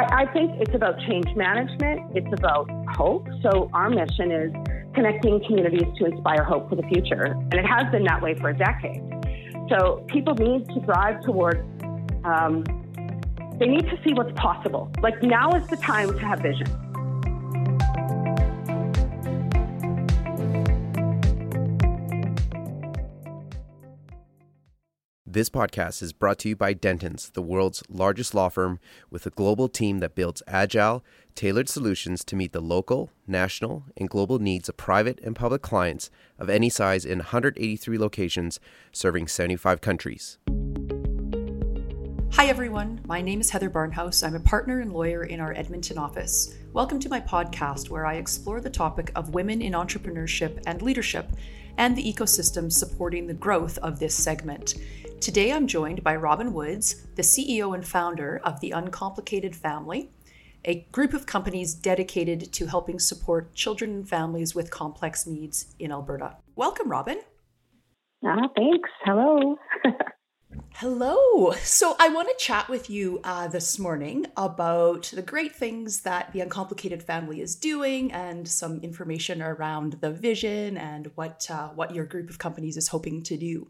I, I think it's about change management. It's about hope. So our mission is connecting communities to inspire hope for the future. And it has been that way for a decade. So people need to drive towards, um, they need to see what's possible. Like now is the time to have vision. This podcast is brought to you by Dentons, the world's largest law firm with a global team that builds agile, tailored solutions to meet the local, national, and global needs of private and public clients of any size in 183 locations serving 75 countries. Hi, everyone. My name is Heather Barnhouse. I'm a partner and lawyer in our Edmonton office. Welcome to my podcast where I explore the topic of women in entrepreneurship and leadership and the ecosystem supporting the growth of this segment. Today I'm joined by Robin Woods, the CEO and founder of The Uncomplicated Family, a group of companies dedicated to helping support children and families with complex needs in Alberta. Welcome, Robin. Ah, thanks. Hello. Hello. So, I want to chat with you uh, this morning about the great things that the Uncomplicated Family is doing, and some information around the vision and what uh, what your group of companies is hoping to do.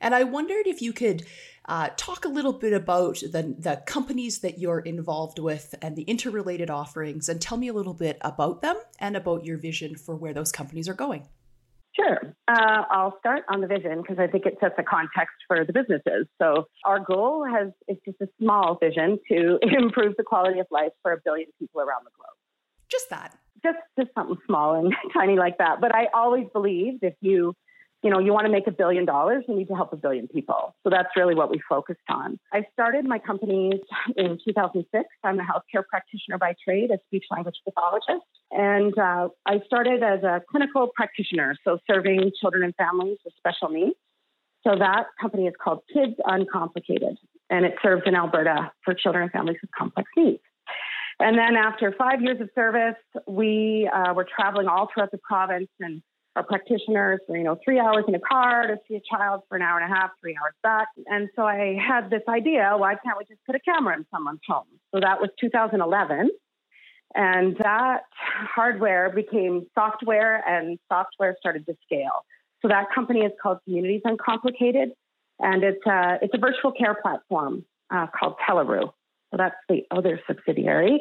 And I wondered if you could uh, talk a little bit about the, the companies that you're involved with and the interrelated offerings, and tell me a little bit about them and about your vision for where those companies are going. Sure. Uh, I'll start on the vision because I think it sets a context for the businesses. So our goal has is just a small vision to improve the quality of life for a billion people around the globe. Just that. Just just something small and tiny like that. But I always believed if you you know, you want to make a billion dollars, you need to help a billion people. So that's really what we focused on. I started my companies in 2006. I'm a healthcare practitioner by trade, a speech language pathologist. And uh, I started as a clinical practitioner, so serving children and families with special needs. So that company is called Kids Uncomplicated, and it serves in Alberta for children and families with complex needs. And then after five years of service, we uh, were traveling all throughout the province and our practitioners for, you know, three hours in a car to see a child for an hour and a half, three hours back. And so I had this idea why can't we just put a camera in someone's home? So that was 2011. And that hardware became software, and software started to scale. So that company is called Communities Uncomplicated, and it's a, it's a virtual care platform uh, called Telaroo. So that's the other subsidiary.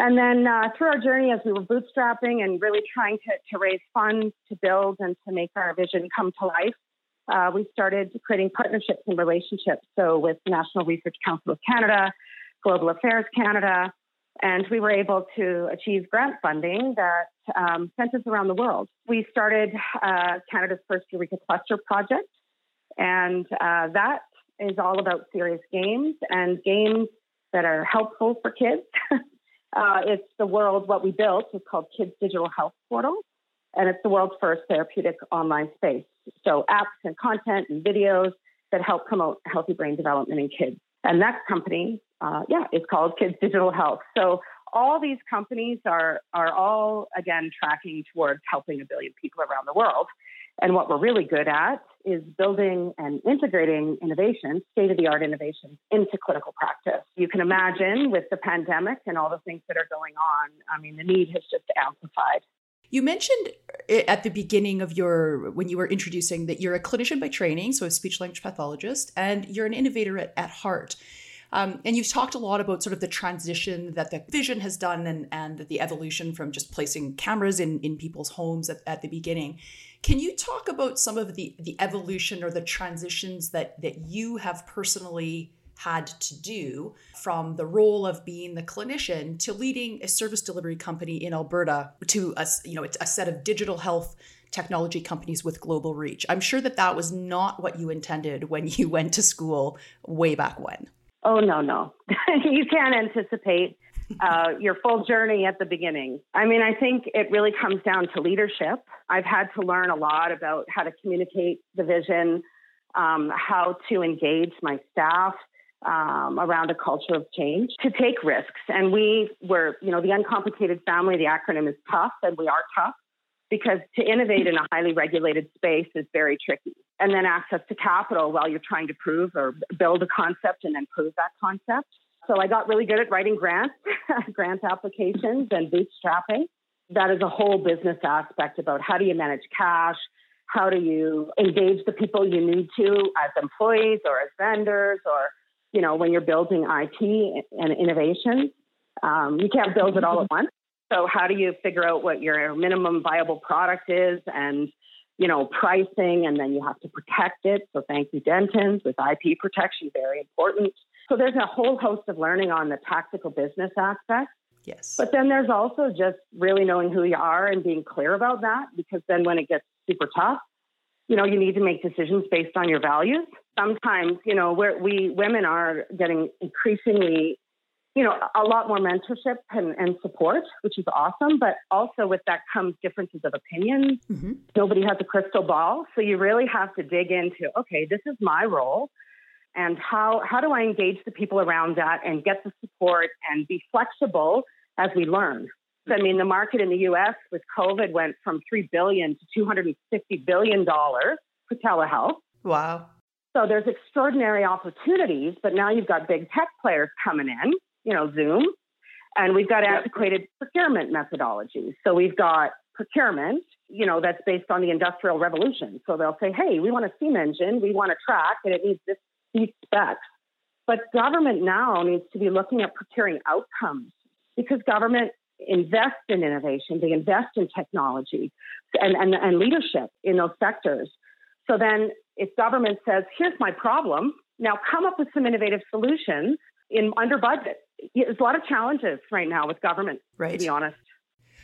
And then uh, through our journey, as we were bootstrapping and really trying to, to raise funds to build and to make our vision come to life, uh, we started creating partnerships and relationships. So with the National Research Council of Canada, Global Affairs Canada, and we were able to achieve grant funding that um, sent us around the world. We started uh, Canada's first Eureka Cluster project, and uh, that is all about serious games and games that are helpful for kids. Uh, it's the world, what we built is called Kids Digital Health Portal, and it's the world's first therapeutic online space. So apps and content and videos that help promote healthy brain development in kids. And that company, uh, yeah, is called Kids Digital Health. So all these companies are are all again tracking towards helping a billion people around the world. And what we're really good at is building and integrating innovation, state of the art innovation, into clinical practice. You can imagine with the pandemic and all the things that are going on, I mean, the need has just amplified. You mentioned at the beginning of your, when you were introducing, that you're a clinician by training, so a speech language pathologist, and you're an innovator at, at heart. Um, and you've talked a lot about sort of the transition that the vision has done and, and the evolution from just placing cameras in, in people's homes at, at the beginning. Can you talk about some of the, the evolution or the transitions that, that you have personally had to do from the role of being the clinician to leading a service delivery company in Alberta to a, you know, a set of digital health technology companies with global reach. I'm sure that that was not what you intended when you went to school way back when. Oh, no, no. you can't anticipate uh, your full journey at the beginning. I mean, I think it really comes down to leadership. I've had to learn a lot about how to communicate the vision, um, how to engage my staff. Um, around a culture of change to take risks. And we were, you know, the uncomplicated family, the acronym is tough, and we are tough because to innovate in a highly regulated space is very tricky. And then access to capital while you're trying to prove or build a concept and then prove that concept. So I got really good at writing grants, grant applications, and bootstrapping. That is a whole business aspect about how do you manage cash, how do you engage the people you need to as employees or as vendors, or you know when you're building IT and innovations. Um, you can't build it all at once. So how do you figure out what your minimum viable product is and you know pricing, and then you have to protect it. So thank you, Dentons, with IP protection, very important. So there's a whole host of learning on the tactical business aspect. Yes. But then there's also just really knowing who you are and being clear about that because then when it gets super tough, you know, you need to make decisions based on your values. Sometimes, you know, where we women are getting increasingly, you know, a lot more mentorship and, and support, which is awesome. But also with that comes differences of opinions. Mm-hmm. Nobody has a crystal ball. So you really have to dig into, okay, this is my role and how how do I engage the people around that and get the support and be flexible as we learn. I mean, the market in the U.S. with COVID went from 3 billion to two hundred and fifty billion dollars for telehealth. Wow! So there's extraordinary opportunities, but now you've got big tech players coming in, you know, Zoom, and we've got antiquated procurement methodologies. So we've got procurement, you know, that's based on the industrial revolution. So they'll say, hey, we want a steam engine, we want a track, and it needs this these specs. But government now needs to be looking at procuring outcomes because government invests in innovation, they invest in technology and, and, and leadership in those sectors. So then if government says, here's my problem, now come up with some innovative solutions in under budget. There's a lot of challenges right now with government, right. to be honest.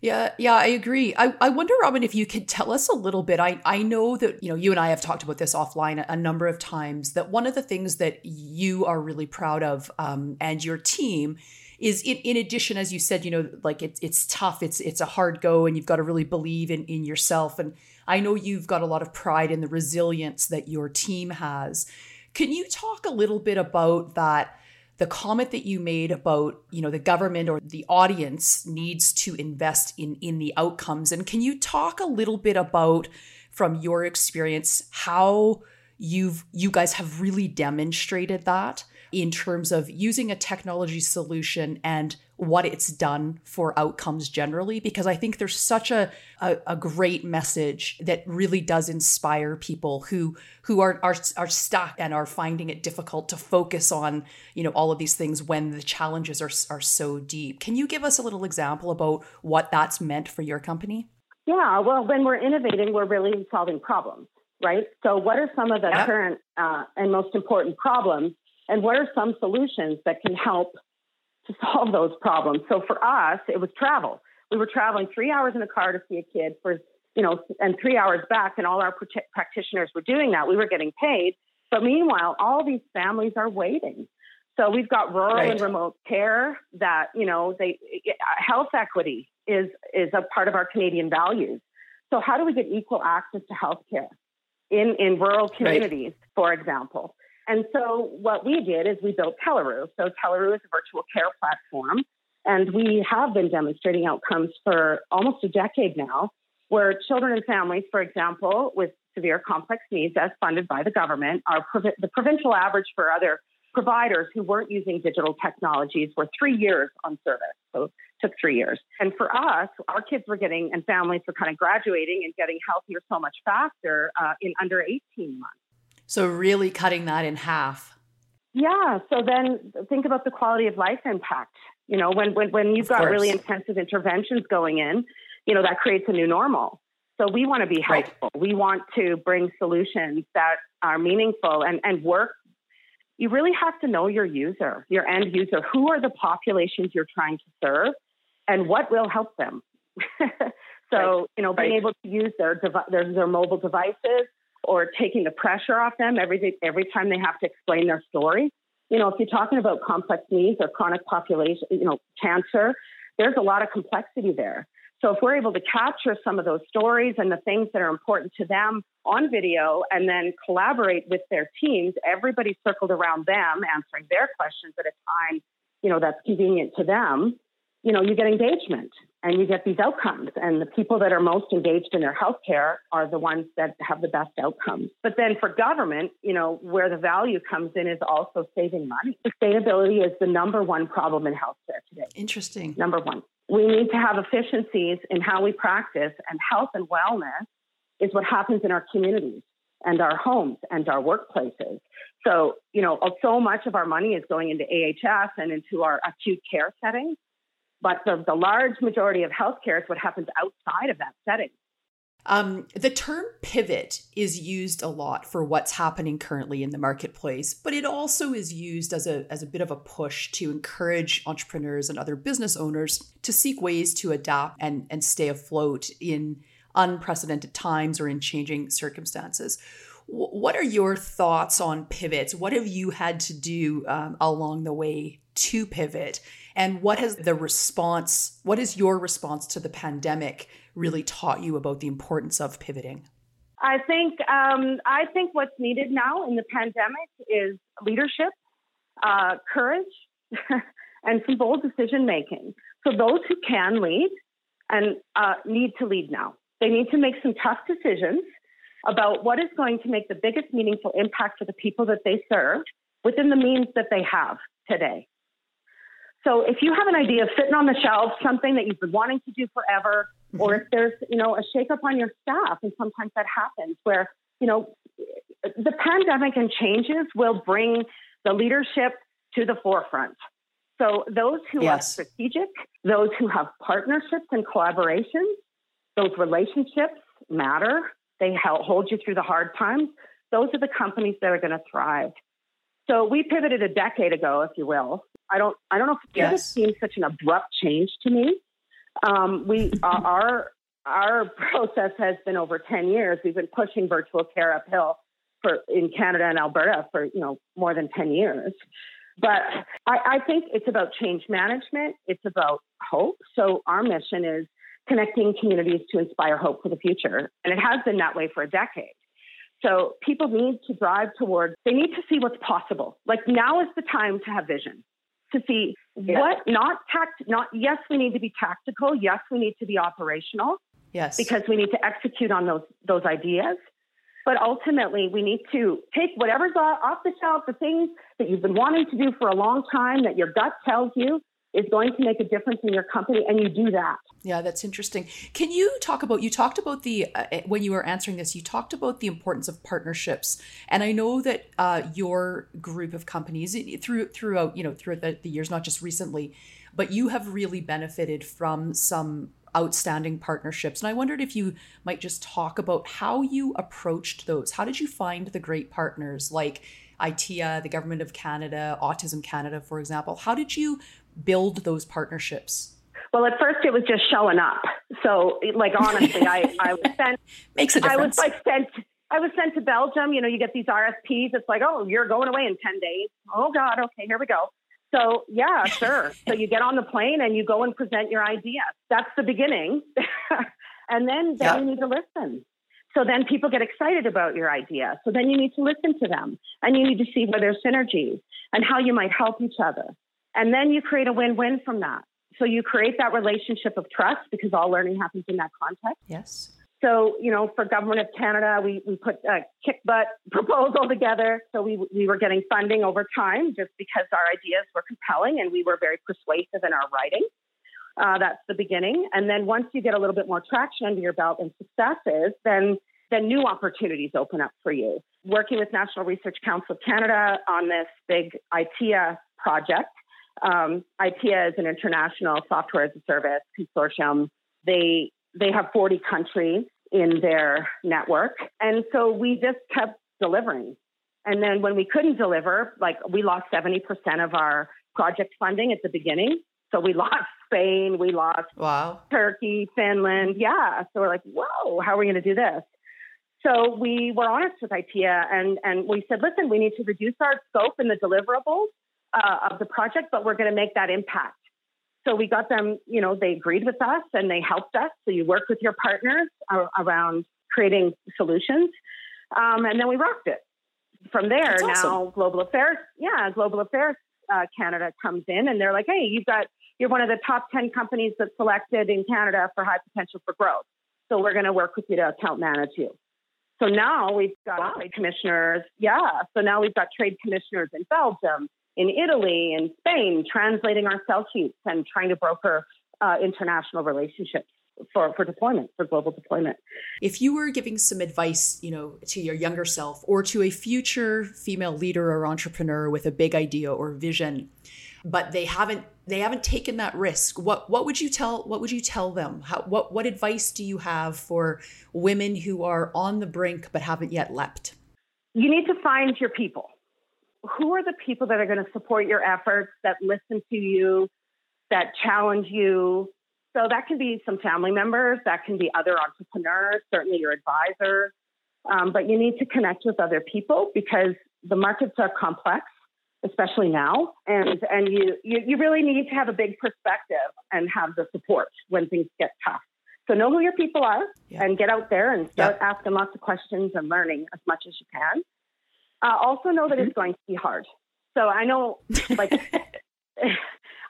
Yeah, yeah, I agree. I, I wonder, Robin, if you could tell us a little bit. I, I know that, you know, you and I have talked about this offline a, a number of times, that one of the things that you are really proud of um, and your team is in, in addition, as you said, you know, like it's it's tough, it's it's a hard go and you've got to really believe in, in yourself. And I know you've got a lot of pride in the resilience that your team has. Can you talk a little bit about that? The comment that you made about you know the government or the audience needs to invest in in the outcomes. And can you talk a little bit about from your experience how you've you guys have really demonstrated that in terms of using a technology solution and what it's done for outcomes generally because i think there's such a, a, a, great message that really does inspire people who who are, are are stuck and are finding it difficult to focus on you know all of these things when the challenges are are so deep. Can you give us a little example about what that's meant for your company? Yeah well when we're innovating we're really solving problems right? So what are some of the current uh, and most important problems and what are some solutions that can help to solve those problems. So for us, it was travel. We were traveling three hours in a car to see a kid for, you know, and three hours back, and all our practitioners were doing that. We were getting paid. But meanwhile, all these families are waiting. So we've got rural right. and remote care that, you know, they uh, health equity is is a part of our Canadian values. So how do we get equal access to health care in, in rural communities, right. for example? And so what we did is we built Telaroo. So Telaroo is a virtual care platform. And we have been demonstrating outcomes for almost a decade now, where children and families, for example, with severe complex needs, as funded by the government, are prov- the provincial average for other providers who weren't using digital technologies were three years on service. So took three years. And for us, our kids were getting, and families were kind of graduating and getting healthier so much faster uh, in under 18 months. So really cutting that in half. Yeah. So then think about the quality of life impact. You know, when when, when you've of got course. really intensive interventions going in, you know, that creates a new normal. So we want to be helpful. Right. We want to bring solutions that are meaningful and, and work. You really have to know your user, your end user. Who are the populations you're trying to serve and what will help them? so, right. you know, being right. able to use their, devi- their, their mobile devices, or taking the pressure off them every every time they have to explain their story. You know, if you're talking about complex needs or chronic population, you know, cancer, there's a lot of complexity there. So if we're able to capture some of those stories and the things that are important to them on video and then collaborate with their teams, everybody circled around them answering their questions at a time, you know, that's convenient to them, you know, you get engagement. And you get these outcomes. And the people that are most engaged in their healthcare are the ones that have the best outcomes. But then for government, you know, where the value comes in is also saving money. Sustainability is the number one problem in healthcare today. Interesting. Number one. We need to have efficiencies in how we practice, and health and wellness is what happens in our communities and our homes and our workplaces. So, you know, so much of our money is going into AHS and into our acute care settings but the, the large majority of healthcare is what happens outside of that setting. Um, the term pivot is used a lot for what's happening currently in the marketplace, but it also is used as a, as a bit of a push to encourage entrepreneurs and other business owners to seek ways to adapt and, and stay afloat in unprecedented times or in changing circumstances. W- what are your thoughts on pivots? What have you had to do um, along the way to pivot? And what has the response, what is your response to the pandemic really taught you about the importance of pivoting? I think um, I think what's needed now in the pandemic is leadership, uh, courage, and some bold decision making. So those who can lead and uh, need to lead now. They need to make some tough decisions about what is going to make the biggest meaningful impact for the people that they serve within the means that they have today. So if you have an idea of sitting on the shelf, something that you've been wanting to do forever, mm-hmm. or if there's, you know, a shakeup on your staff, and sometimes that happens where, you know, the pandemic and changes will bring the leadership to the forefront. So those who yes. are strategic, those who have partnerships and collaborations, those relationships matter. They help hold you through the hard times. Those are the companies that are going to thrive. So we pivoted a decade ago, if you will. I don't, I don't know if yes. it seems such an abrupt change to me. Um, we, our, our process has been over 10 years. We've been pushing virtual care uphill for in Canada and Alberta for, you know, more than 10 years. But I, I think it's about change management. It's about hope. So our mission is connecting communities to inspire hope for the future. And it has been that way for a decade. So people need to drive towards, they need to see what's possible. Like now is the time to have vision, to see what, not tact, not, yes, we need to be tactical. Yes, we need to be operational. Yes. Because we need to execute on those, those ideas. But ultimately, we need to take whatever's off the shelf, the things that you've been wanting to do for a long time that your gut tells you is going to make a difference in your company, and you do that. Yeah, that's interesting. Can you talk about you talked about the uh, eh, when you were answering this, you talked about the importance of partnerships, and I know that uh, your group of companies through throughout you know throughout the, the years, not just recently, but you have really benefited from some outstanding partnerships. And I wondered if you might just talk about how you approached those. How did you find the great partners like ITEA, the Government of Canada, Autism Canada, for example? How did you build those partnerships? Well, at first it was just showing up. So, like honestly, I I was sent. Makes a difference. I was like sent. I was sent to Belgium. You know, you get these RFPs. It's like, oh, you're going away in ten days. Oh God, okay, here we go. So yeah, sure. so you get on the plane and you go and present your idea. That's the beginning, and then then yeah. you need to listen. So then people get excited about your idea. So then you need to listen to them, and you need to see where there's synergies and how you might help each other. And then you create a win-win from that. So you create that relationship of trust because all learning happens in that context. Yes. So, you know, for Government of Canada, we, we put a kick butt proposal together. So we, we were getting funding over time just because our ideas were compelling and we were very persuasive in our writing. Uh, that's the beginning. And then once you get a little bit more traction under your belt and successes, then then new opportunities open up for you. Working with National Research Council of Canada on this big ITEA project, um, is an international software as a service consortium. They they have 40 countries in their network, and so we just kept delivering. And then when we couldn't deliver, like we lost 70% of our project funding at the beginning. So we lost Spain, we lost wow. Turkey, Finland. Yeah. So we're like, whoa, how are we going to do this? So we were honest with ITEA and, and we said, listen, we need to reduce our scope and the deliverables uh, of the project, but we're going to make that impact. So we got them, you know, they agreed with us and they helped us. So you work with your partners around creating solutions. Um, and then we rocked it. From there, awesome. now Global Affairs, yeah, Global Affairs uh, Canada comes in and they're like, hey, you've got you're one of the top 10 companies that's selected in Canada for high potential for growth. So we're going to work with you to account manage you. So now we've got wow. trade commissioners. Yeah. So now we've got trade commissioners in Belgium, in Italy, in Spain, translating our sell sheets and trying to broker uh, international relationships for, for deployment, for global deployment. If you were giving some advice, you know, to your younger self or to a future female leader or entrepreneur with a big idea or vision, but they haven't they haven't taken that risk, what what would you tell what would you tell them? How, what what advice do you have for women who are on the brink but haven't yet leapt? You need to find your people. Who are the people that are going to support your efforts, that listen to you, that challenge you, so that can be some family members, that can be other entrepreneurs, certainly your advisors. Um, but you need to connect with other people because the markets are complex, especially now, and and you, you you really need to have a big perspective and have the support when things get tough. So know who your people are yeah. and get out there and start yeah. asking lots of questions and learning as much as you can. Uh, also know that mm-hmm. it's going to be hard. So I know, like,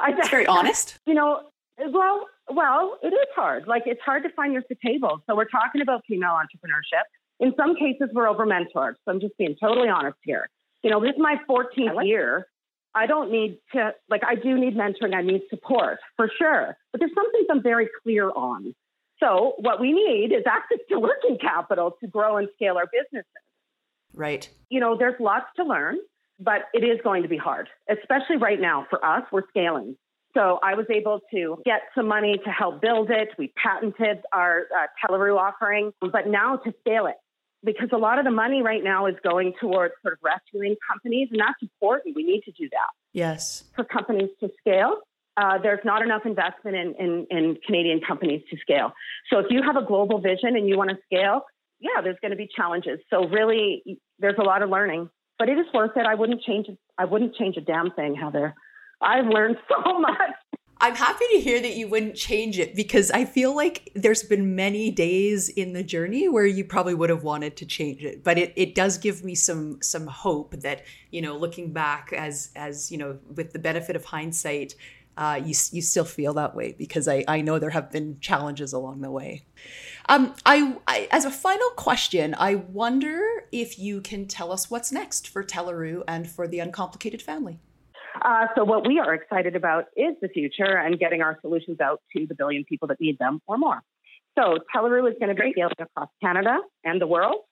I, it's very honest. You know, well, well, it is hard. Like it's hard to find your table. So we're talking about female entrepreneurship. In some cases, we're over mentored. So I'm just being totally honest here. You know, this is my 14th like year. I don't need to, like, I do need mentoring. I need support for sure. But there's some things I'm very clear on. So what we need is access to working capital to grow and scale our businesses. Right. You know, there's lots to learn, but it is going to be hard, especially right now for us. We're scaling. So I was able to get some money to help build it. We patented our uh, Telaroo offering, but now to scale it because a lot of the money right now is going towards sort of rescuing companies, and that's important. We need to do that. Yes. For companies to scale, uh, there's not enough investment in, in, in Canadian companies to scale. So if you have a global vision and you want to scale, yeah, there's going to be challenges. So really, there's a lot of learning, but it is worth it. I wouldn't change it. I wouldn't change a damn thing, Heather. I've learned so much. I'm happy to hear that you wouldn't change it because I feel like there's been many days in the journey where you probably would have wanted to change it. But it, it does give me some some hope that, you know, looking back as as, you know, with the benefit of hindsight, uh, you, you still feel that way because I, I know there have been challenges along the way. Um, I, I, as a final question, I wonder if you can tell us what's next for Telaroo and for the Uncomplicated family. Uh, so what we are excited about is the future and getting our solutions out to the billion people that need them or more. So Telaroo is going to be scaling across Canada and the world.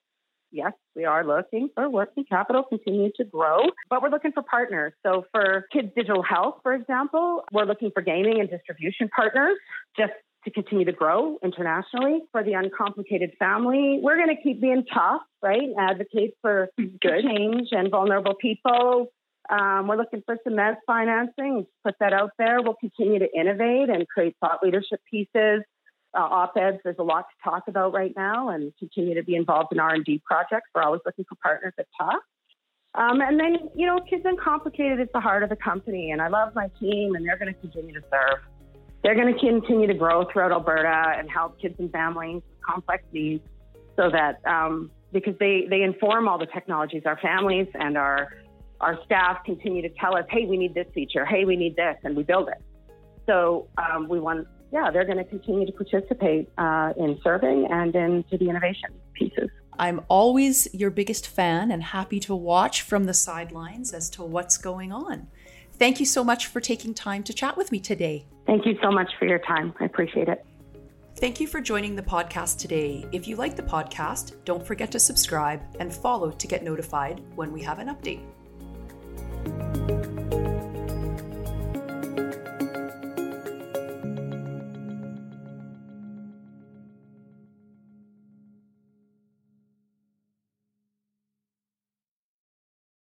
Yes, we are looking for working capital, continue to grow, but we're looking for partners. So for kids digital health, for example, we're looking for gaming and distribution partners just to continue to grow internationally. For the uncomplicated family, we're going to keep being tough, right? Advocate for good change and vulnerable people um, we're looking for some mezz financing. Put that out there. We'll continue to innovate and create thought leadership pieces, uh, op-eds. There's a lot to talk about right now, and continue to be involved in R&D projects. We're always looking for partners at talk. Um, and then, you know, Kids Uncomplicated is the heart of the company, and I love my team, and they're going to continue to serve. They're going to continue to grow throughout Alberta and help kids and families with complex needs, so that um, because they they inform all the technologies, our families and our our staff continue to tell us, hey, we need this feature, hey, we need this, and we build it. So um, we want, yeah, they're going to continue to participate uh, in serving and into the innovation pieces. I'm always your biggest fan and happy to watch from the sidelines as to what's going on. Thank you so much for taking time to chat with me today. Thank you so much for your time. I appreciate it. Thank you for joining the podcast today. If you like the podcast, don't forget to subscribe and follow to get notified when we have an update.